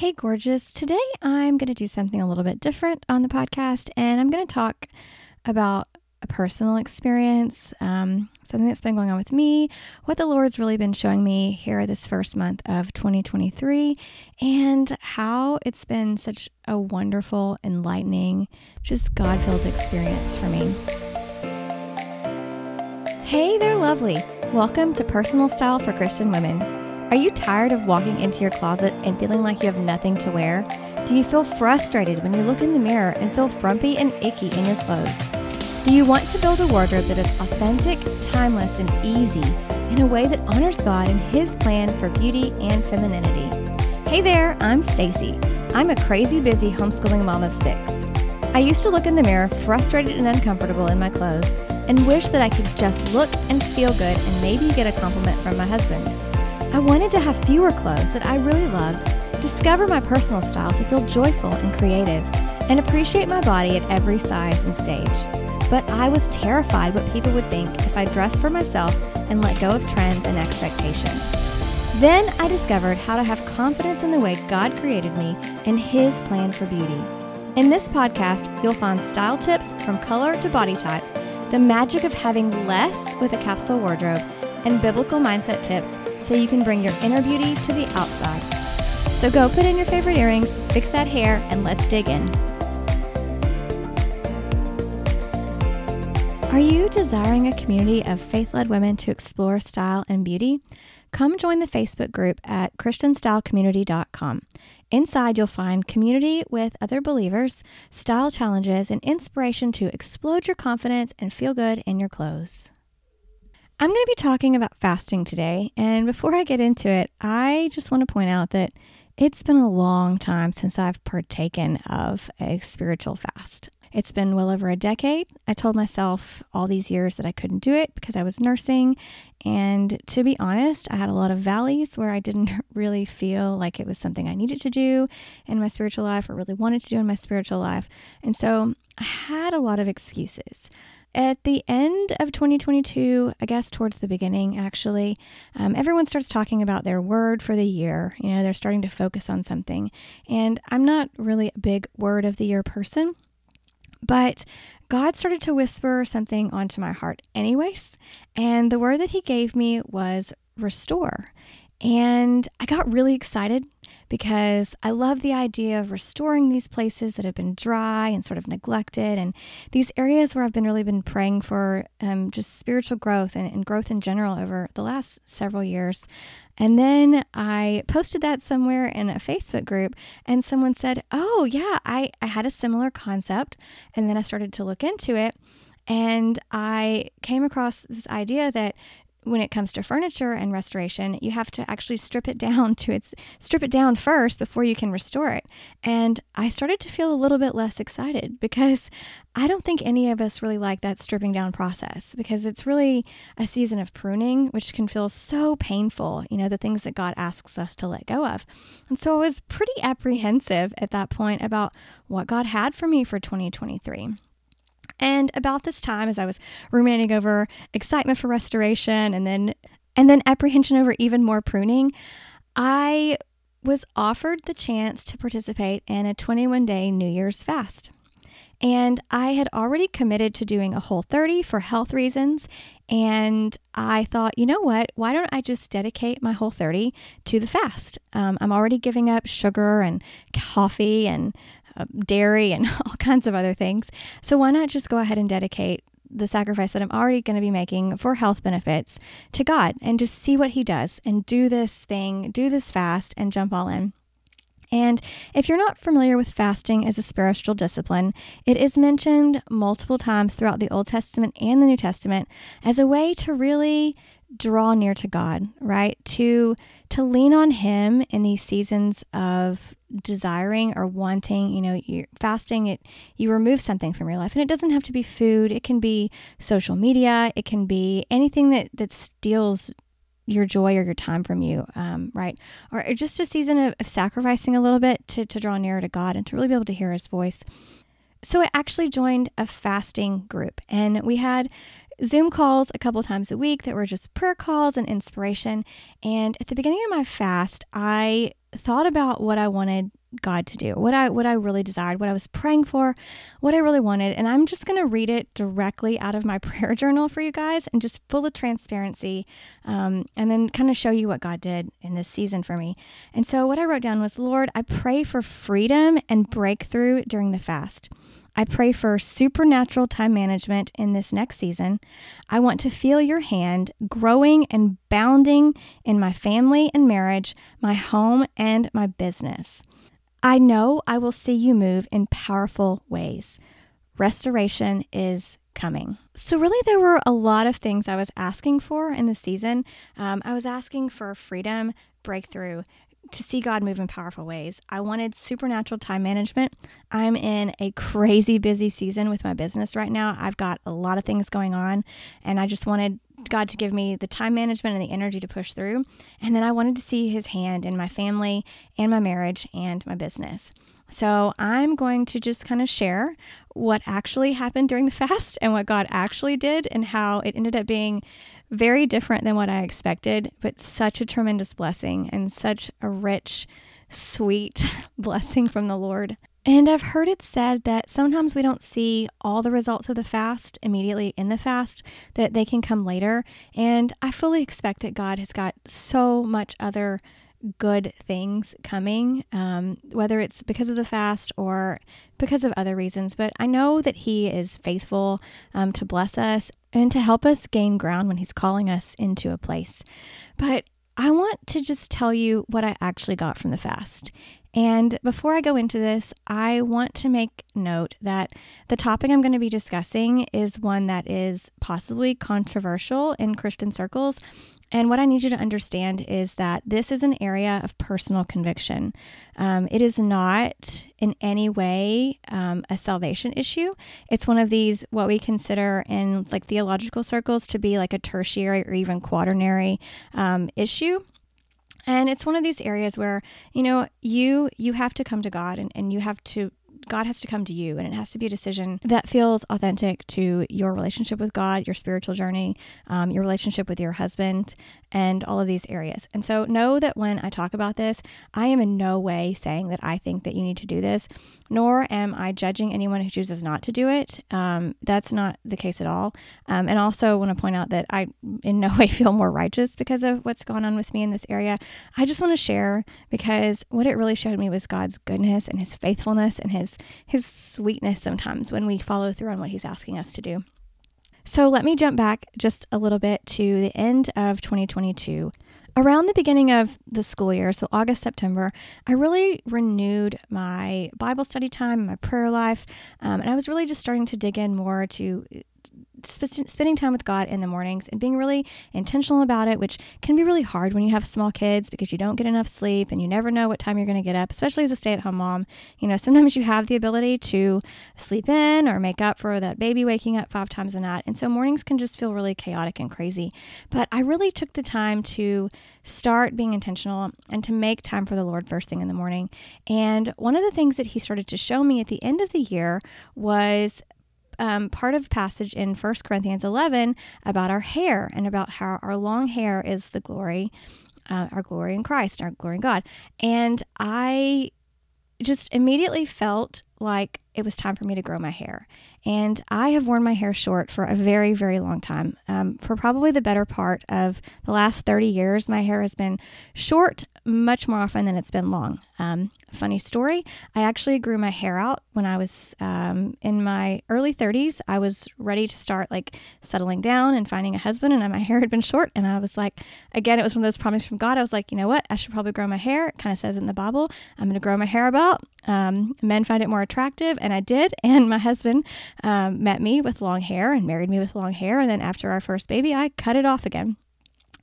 Hey, gorgeous. Today I'm going to do something a little bit different on the podcast, and I'm going to talk about a personal experience, um, something that's been going on with me, what the Lord's really been showing me here this first month of 2023, and how it's been such a wonderful, enlightening, just God filled experience for me. Hey there, lovely. Welcome to Personal Style for Christian Women. Are you tired of walking into your closet and feeling like you have nothing to wear? Do you feel frustrated when you look in the mirror and feel frumpy and icky in your clothes? Do you want to build a wardrobe that is authentic, timeless, and easy in a way that honors God and His plan for beauty and femininity? Hey there, I'm Stacey. I'm a crazy busy homeschooling mom of six. I used to look in the mirror frustrated and uncomfortable in my clothes and wish that I could just look and feel good and maybe get a compliment from my husband. I wanted to have fewer clothes that I really loved, discover my personal style to feel joyful and creative, and appreciate my body at every size and stage. But I was terrified what people would think if I dressed for myself and let go of trends and expectations. Then I discovered how to have confidence in the way God created me and His plan for beauty. In this podcast, you'll find style tips from color to body type the magic of having less with a capsule wardrobe, and biblical mindset tips so you can bring your inner beauty to the outside. So go put in your favorite earrings, fix that hair, and let's dig in. Are you desiring a community of faith led women to explore style and beauty? Come join the Facebook group at ChristianStyleCommunity.com. Inside, you'll find community with other believers, style challenges, and inspiration to explode your confidence and feel good in your clothes. I'm going to be talking about fasting today. And before I get into it, I just want to point out that it's been a long time since I've partaken of a spiritual fast. It's been well over a decade. I told myself all these years that I couldn't do it because I was nursing. And to be honest, I had a lot of valleys where I didn't really feel like it was something I needed to do in my spiritual life or really wanted to do in my spiritual life. And so I had a lot of excuses. At the end of 2022, I guess towards the beginning, actually, um, everyone starts talking about their word for the year. You know, they're starting to focus on something. And I'm not really a big word of the year person. But God started to whisper something onto my heart, anyways. And the word that He gave me was restore. And I got really excited because I love the idea of restoring these places that have been dry and sort of neglected, and these areas where I've been really been praying for um, just spiritual growth and, and growth in general over the last several years. And then I posted that somewhere in a Facebook group, and someone said, Oh, yeah, I, I had a similar concept. And then I started to look into it. And I came across this idea that when it comes to furniture and restoration, you have to actually strip it down to its strip it down first before you can restore it. And I started to feel a little bit less excited because I don't think any of us really like that stripping down process because it's really a season of pruning, which can feel so painful, you know, the things that God asks us to let go of. And so I was pretty apprehensive at that point about what God had for me for 2023. And about this time, as I was ruminating over excitement for restoration and then and then apprehension over even more pruning, I was offered the chance to participate in a 21 day New Year's fast. And I had already committed to doing a whole 30 for health reasons. And I thought, you know what? Why don't I just dedicate my whole 30 to the fast? Um, I'm already giving up sugar and coffee and uh, dairy and all kinds of other things. So why not just go ahead and dedicate the sacrifice that I'm already going to be making for health benefits to God and just see what He does and do this thing, do this fast and jump all in. And if you're not familiar with fasting as a spiritual discipline, it is mentioned multiple times throughout the Old Testament and the New Testament as a way to really draw near to God, right? To to lean on him in these seasons of desiring or wanting, you know, you're fasting it you remove something from your life and it doesn't have to be food, it can be social media, it can be anything that that steals your joy or your time from you, um, right? Or just a season of, of sacrificing a little bit to, to draw nearer to God and to really be able to hear his voice. So I actually joined a fasting group and we had Zoom calls a couple times a week that were just prayer calls and inspiration. And at the beginning of my fast, I thought about what I wanted God to do, what I what I really desired, what I was praying for, what I really wanted, and I'm just going to read it directly out of my prayer journal for you guys, and just full of transparency, um, and then kind of show you what God did in this season for me. And so what I wrote down was, Lord, I pray for freedom and breakthrough during the fast. I pray for supernatural time management in this next season. I want to feel your hand growing and bounding in my family and marriage, my home, and my business. I know I will see you move in powerful ways. Restoration is coming. So, really, there were a lot of things I was asking for in the season. Um, I was asking for freedom, breakthrough, to see God move in powerful ways. I wanted supernatural time management. I'm in a crazy busy season with my business right now. I've got a lot of things going on, and I just wanted God to give me the time management and the energy to push through. And then I wanted to see his hand in my family and my marriage and my business. So I'm going to just kind of share what actually happened during the fast and what God actually did and how it ended up being very different than what I expected, but such a tremendous blessing and such a rich, sweet blessing from the Lord. And I've heard it said that sometimes we don't see all the results of the fast immediately in the fast, that they can come later. And I fully expect that God has got so much other good things coming, um, whether it's because of the fast or because of other reasons. But I know that He is faithful um, to bless us and to help us gain ground when He's calling us into a place. But I want to just tell you what I actually got from the fast. And before I go into this, I want to make note that the topic I'm going to be discussing is one that is possibly controversial in Christian circles. And what I need you to understand is that this is an area of personal conviction. Um, it is not in any way um, a salvation issue. It's one of these, what we consider in like theological circles to be like a tertiary or even quaternary um, issue and it's one of these areas where you know you you have to come to god and, and you have to God has to come to you, and it has to be a decision that feels authentic to your relationship with God, your spiritual journey, um, your relationship with your husband, and all of these areas. And so, know that when I talk about this, I am in no way saying that I think that you need to do this, nor am I judging anyone who chooses not to do it. Um, that's not the case at all. Um, and also, want to point out that I in no way feel more righteous because of what's going on with me in this area. I just want to share because what it really showed me was God's goodness and His faithfulness and His his sweetness sometimes when we follow through on what he's asking us to do. So let me jump back just a little bit to the end of 2022. Around the beginning of the school year, so August, September, I really renewed my Bible study time, my prayer life, um, and I was really just starting to dig in more to sp- spending time with God in the mornings and being really intentional about it, which can be really hard when you have small kids because you don't get enough sleep and you never know what time you're going to get up, especially as a stay at home mom. You know, sometimes you have the ability to sleep in or make up for that baby waking up five times a night. And so mornings can just feel really chaotic and crazy. But I really took the time to start being intentional and to make time for the Lord first thing in the morning. And one of the things that He started to show me at the end of the year was um, part of passage in 1 Corinthians 11 about our hair and about how our long hair is the glory, uh, our glory in Christ, our glory in God. And I just immediately felt like it was time for me to grow my hair. And I have worn my hair short for a very, very long time. Um, for probably the better part of the last 30 years, my hair has been short much more often than it's been long. Um, funny story I actually grew my hair out when I was um, in my early 30s. I was ready to start like settling down and finding a husband, and my hair had been short. And I was like, again, it was one of those promises from God. I was like, you know what? I should probably grow my hair. It kind of says in the Bible, I'm going to grow my hair about. Um, men find it more attractive, and I did. And my husband um, met me with long hair and married me with long hair. And then after our first baby, I cut it off again.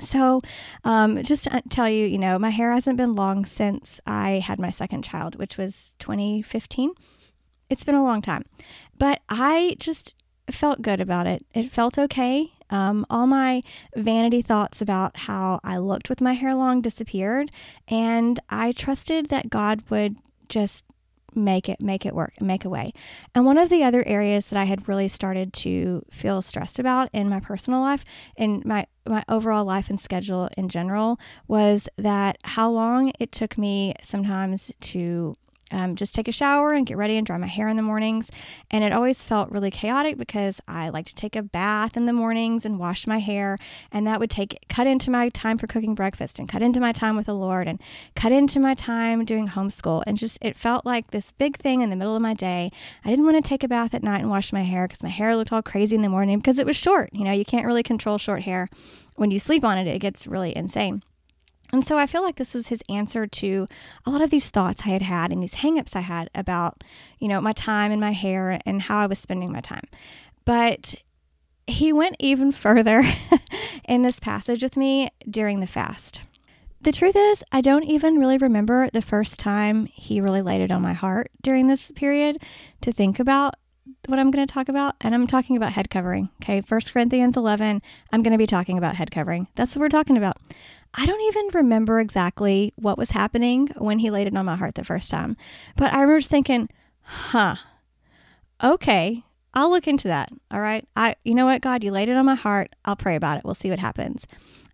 So, um, just to tell you, you know, my hair hasn't been long since I had my second child, which was 2015. It's been a long time, but I just felt good about it. It felt okay. Um, all my vanity thoughts about how I looked with my hair long disappeared, and I trusted that God would just make it make it work and make a way. And one of the other areas that I had really started to feel stressed about in my personal life in my my overall life and schedule in general was that how long it took me sometimes to um, just take a shower and get ready and dry my hair in the mornings. And it always felt really chaotic because I like to take a bath in the mornings and wash my hair. And that would take cut into my time for cooking breakfast and cut into my time with the Lord and cut into my time doing homeschool. And just it felt like this big thing in the middle of my day. I didn't want to take a bath at night and wash my hair because my hair looked all crazy in the morning because it was short. You know, you can't really control short hair. When you sleep on it, it gets really insane. And so I feel like this was his answer to a lot of these thoughts I had had and these hangups I had about, you know, my time and my hair and how I was spending my time. But he went even further in this passage with me during the fast. The truth is, I don't even really remember the first time he really laid it on my heart during this period to think about what I'm going to talk about. And I'm talking about head covering. Okay. First Corinthians 11, I'm going to be talking about head covering. That's what we're talking about. I don't even remember exactly what was happening when he laid it on my heart the first time, but I remember just thinking, huh, okay, I'll look into that. All right. I, you know what, God, you laid it on my heart. I'll pray about it. We'll see what happens.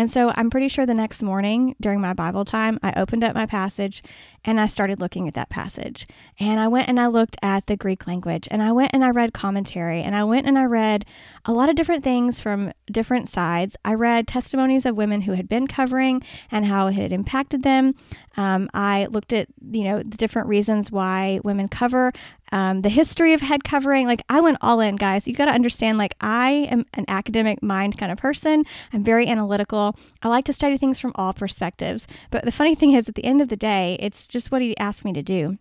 And so I'm pretty sure the next morning during my Bible time, I opened up my passage and I started looking at that passage. And I went and I looked at the Greek language and I went and I read commentary and I went and I read a lot of different things from different sides. I read testimonies of women who had been covering and how it had impacted them. Um, I looked at, you know, the different reasons why women cover, um, the history of head covering. Like I went all in, guys. You got to understand, like, I am an academic mind kind of person. I'm very analytical. I like to study things from all perspectives. But the funny thing is, at the end of the day, it's just what he asked me to do.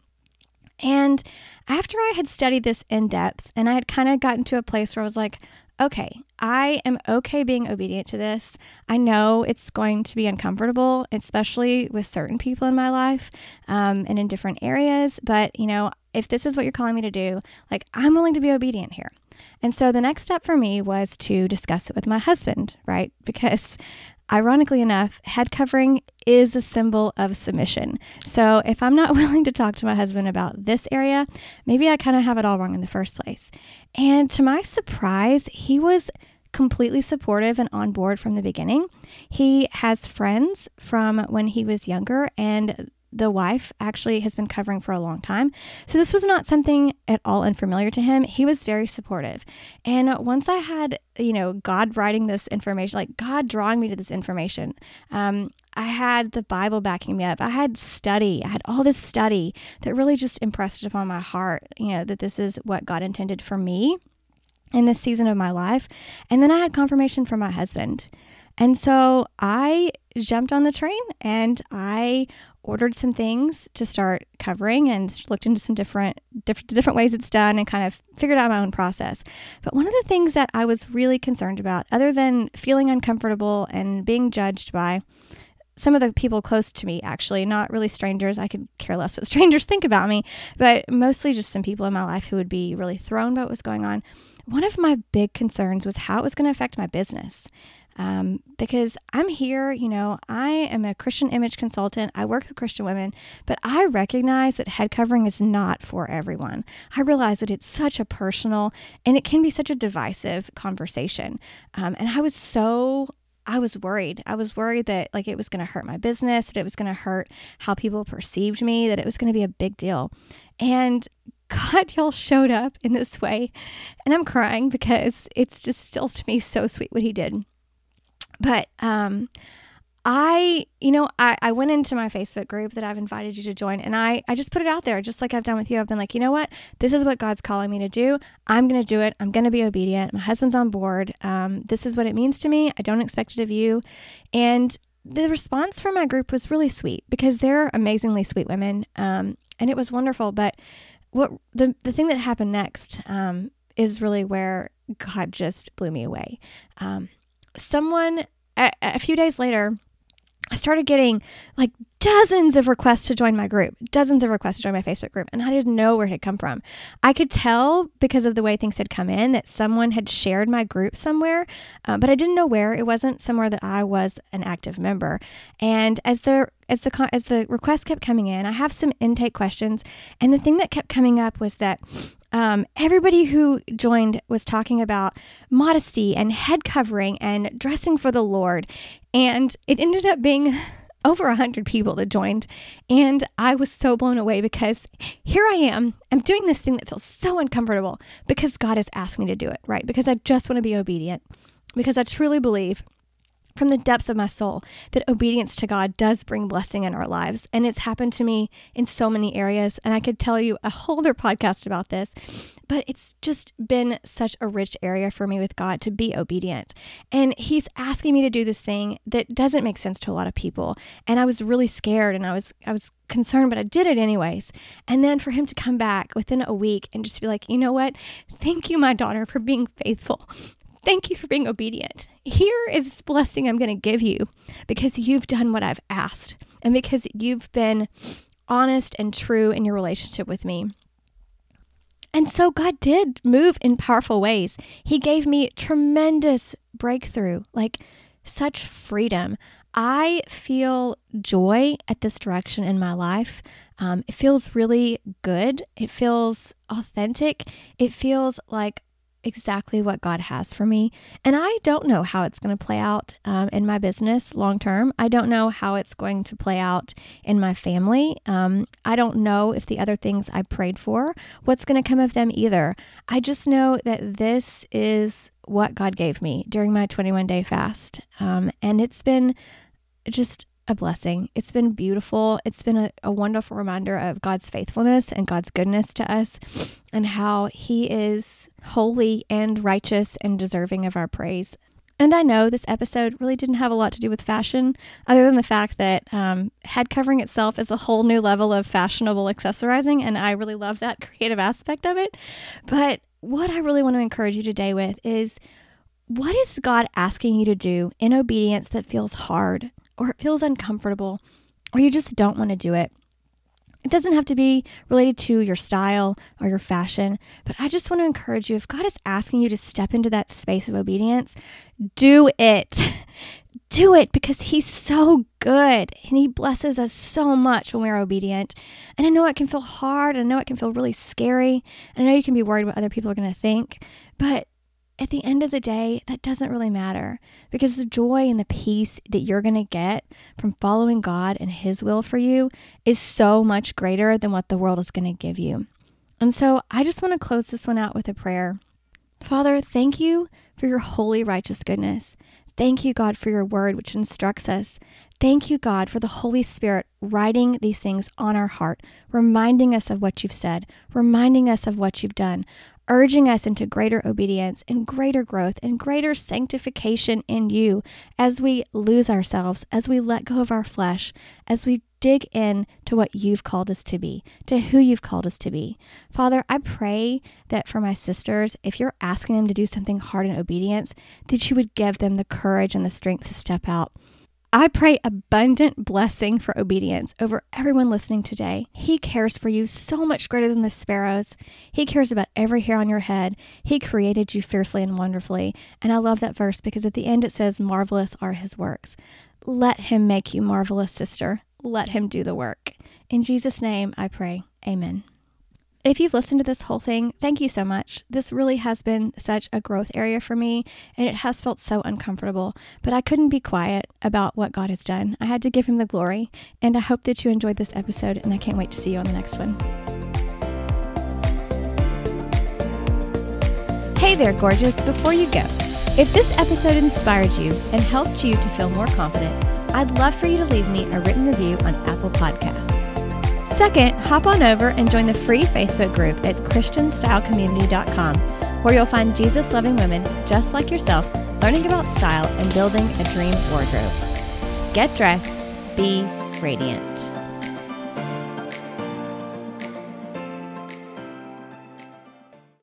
And after I had studied this in depth and I had kind of gotten to a place where I was like, okay, I am okay being obedient to this. I know it's going to be uncomfortable, especially with certain people in my life um, and in different areas. But, you know, if this is what you're calling me to do, like I'm willing to be obedient here. And so the next step for me was to discuss it with my husband, right? Because ironically enough, head covering is a symbol of submission. So if I'm not willing to talk to my husband about this area, maybe I kind of have it all wrong in the first place. And to my surprise, he was completely supportive and on board from the beginning. He has friends from when he was younger, and the wife actually has been covering for a long time. So this was not something at all unfamiliar to him. He was very supportive. And once I had, you know, God writing this information, like God drawing me to this information, um, I had the Bible backing me up. I had study. I had all this study that really just impressed upon my heart, you know, that this is what God intended for me in this season of my life. And then I had confirmation from my husband. And so I jumped on the train and I ordered some things to start covering and looked into some different, different different ways it's done and kind of figured out my own process. But one of the things that I was really concerned about, other than feeling uncomfortable and being judged by some of the people close to me, actually, not really strangers. I could care less what strangers think about me, but mostly just some people in my life who would be really thrown by what was going on. One of my big concerns was how it was going to affect my business um, because I'm here, you know, I am a Christian image consultant. I work with Christian women, but I recognize that head covering is not for everyone. I realize that it's such a personal and it can be such a divisive conversation. Um, and I was so I was worried. I was worried that like it was going to hurt my business, that it was going to hurt how people perceived me, that it was going to be a big deal. And God, y'all showed up in this way. And I'm crying because it's just still to me so sweet what he did. But um, I, you know, I, I went into my Facebook group that I've invited you to join and I, I just put it out there, just like I've done with you. I've been like, you know what? This is what God's calling me to do. I'm going to do it. I'm going to be obedient. My husband's on board. Um, this is what it means to me. I don't expect it of you. And the response from my group was really sweet because they're amazingly sweet women. Um, and it was wonderful. But what the, the thing that happened next um, is really where God just blew me away. Um, someone a, a few days later, I started getting like dozens of requests to join my group, dozens of requests to join my Facebook group, and I didn't know where it had come from. I could tell because of the way things had come in that someone had shared my group somewhere, uh, but I didn't know where. It wasn't somewhere that I was an active member. And as the as the as the requests kept coming in, I have some intake questions, and the thing that kept coming up was that um, everybody who joined was talking about modesty and head covering and dressing for the Lord. And it ended up being over a 100 people that joined. And I was so blown away because here I am. I'm doing this thing that feels so uncomfortable because God has asked me to do it, right? Because I just want to be obedient, because I truly believe from the depths of my soul that obedience to God does bring blessing in our lives. And it's happened to me in so many areas. And I could tell you a whole other podcast about this, but it's just been such a rich area for me with God to be obedient. And He's asking me to do this thing that doesn't make sense to a lot of people. And I was really scared and I was, I was concerned, but I did it anyways. And then for Him to come back within a week and just be like, you know what? Thank you, my daughter, for being faithful. Thank you for being obedient. Here is this blessing I'm going to give you because you've done what I've asked and because you've been honest and true in your relationship with me. And so God did move in powerful ways. He gave me tremendous breakthrough, like such freedom. I feel joy at this direction in my life. Um, it feels really good. It feels authentic. It feels like exactly what God has for me. And I don't know how it's going to play out um, in my business long term. I don't know how it's going to play out in my family. Um, I don't know if the other things I prayed for, what's going to come of them either. I just know that this is what God gave me during my 21 day fast. Um, and it's been just a blessing. It's been beautiful. It's been a, a wonderful reminder of God's faithfulness and God's goodness to us and how He is holy and righteous and deserving of our praise. And I know this episode really didn't have a lot to do with fashion, other than the fact that um, head covering itself is a whole new level of fashionable accessorizing, and I really love that creative aspect of it. But what I really want to encourage you today with is what is God asking you to do in obedience that feels hard? Or it feels uncomfortable or you just don't want to do it. It doesn't have to be related to your style or your fashion, but I just want to encourage you if God is asking you to step into that space of obedience, do it. do it because He's so good and He blesses us so much when we're obedient. And I know it can feel hard, I know it can feel really scary, and I know you can be worried what other people are going to think, but at the end of the day, that doesn't really matter because the joy and the peace that you're going to get from following God and His will for you is so much greater than what the world is going to give you. And so I just want to close this one out with a prayer. Father, thank you for your holy, righteous goodness. Thank you, God, for your word, which instructs us. Thank you, God, for the Holy Spirit writing these things on our heart, reminding us of what you've said, reminding us of what you've done, urging us into greater obedience and greater growth and greater sanctification in you as we lose ourselves, as we let go of our flesh, as we dig in to what you've called us to be, to who you've called us to be. Father, I pray that for my sisters, if you're asking them to do something hard in obedience, that you would give them the courage and the strength to step out. I pray abundant blessing for obedience over everyone listening today. He cares for you so much greater than the sparrows. He cares about every hair on your head. He created you fearfully and wonderfully. And I love that verse because at the end it says, Marvelous are his works. Let him make you marvelous, sister. Let him do the work. In Jesus' name I pray. Amen. If you've listened to this whole thing, thank you so much. This really has been such a growth area for me, and it has felt so uncomfortable, but I couldn't be quiet about what God has done. I had to give Him the glory, and I hope that you enjoyed this episode, and I can't wait to see you on the next one. Hey there, gorgeous. Before you go, if this episode inspired you and helped you to feel more confident, I'd love for you to leave me a written review on Apple Podcasts. Second, hop on over and join the free Facebook group at ChristianStyleCommunity.com, where you'll find Jesus loving women just like yourself learning about style and building a dream wardrobe. Get dressed, be radiant.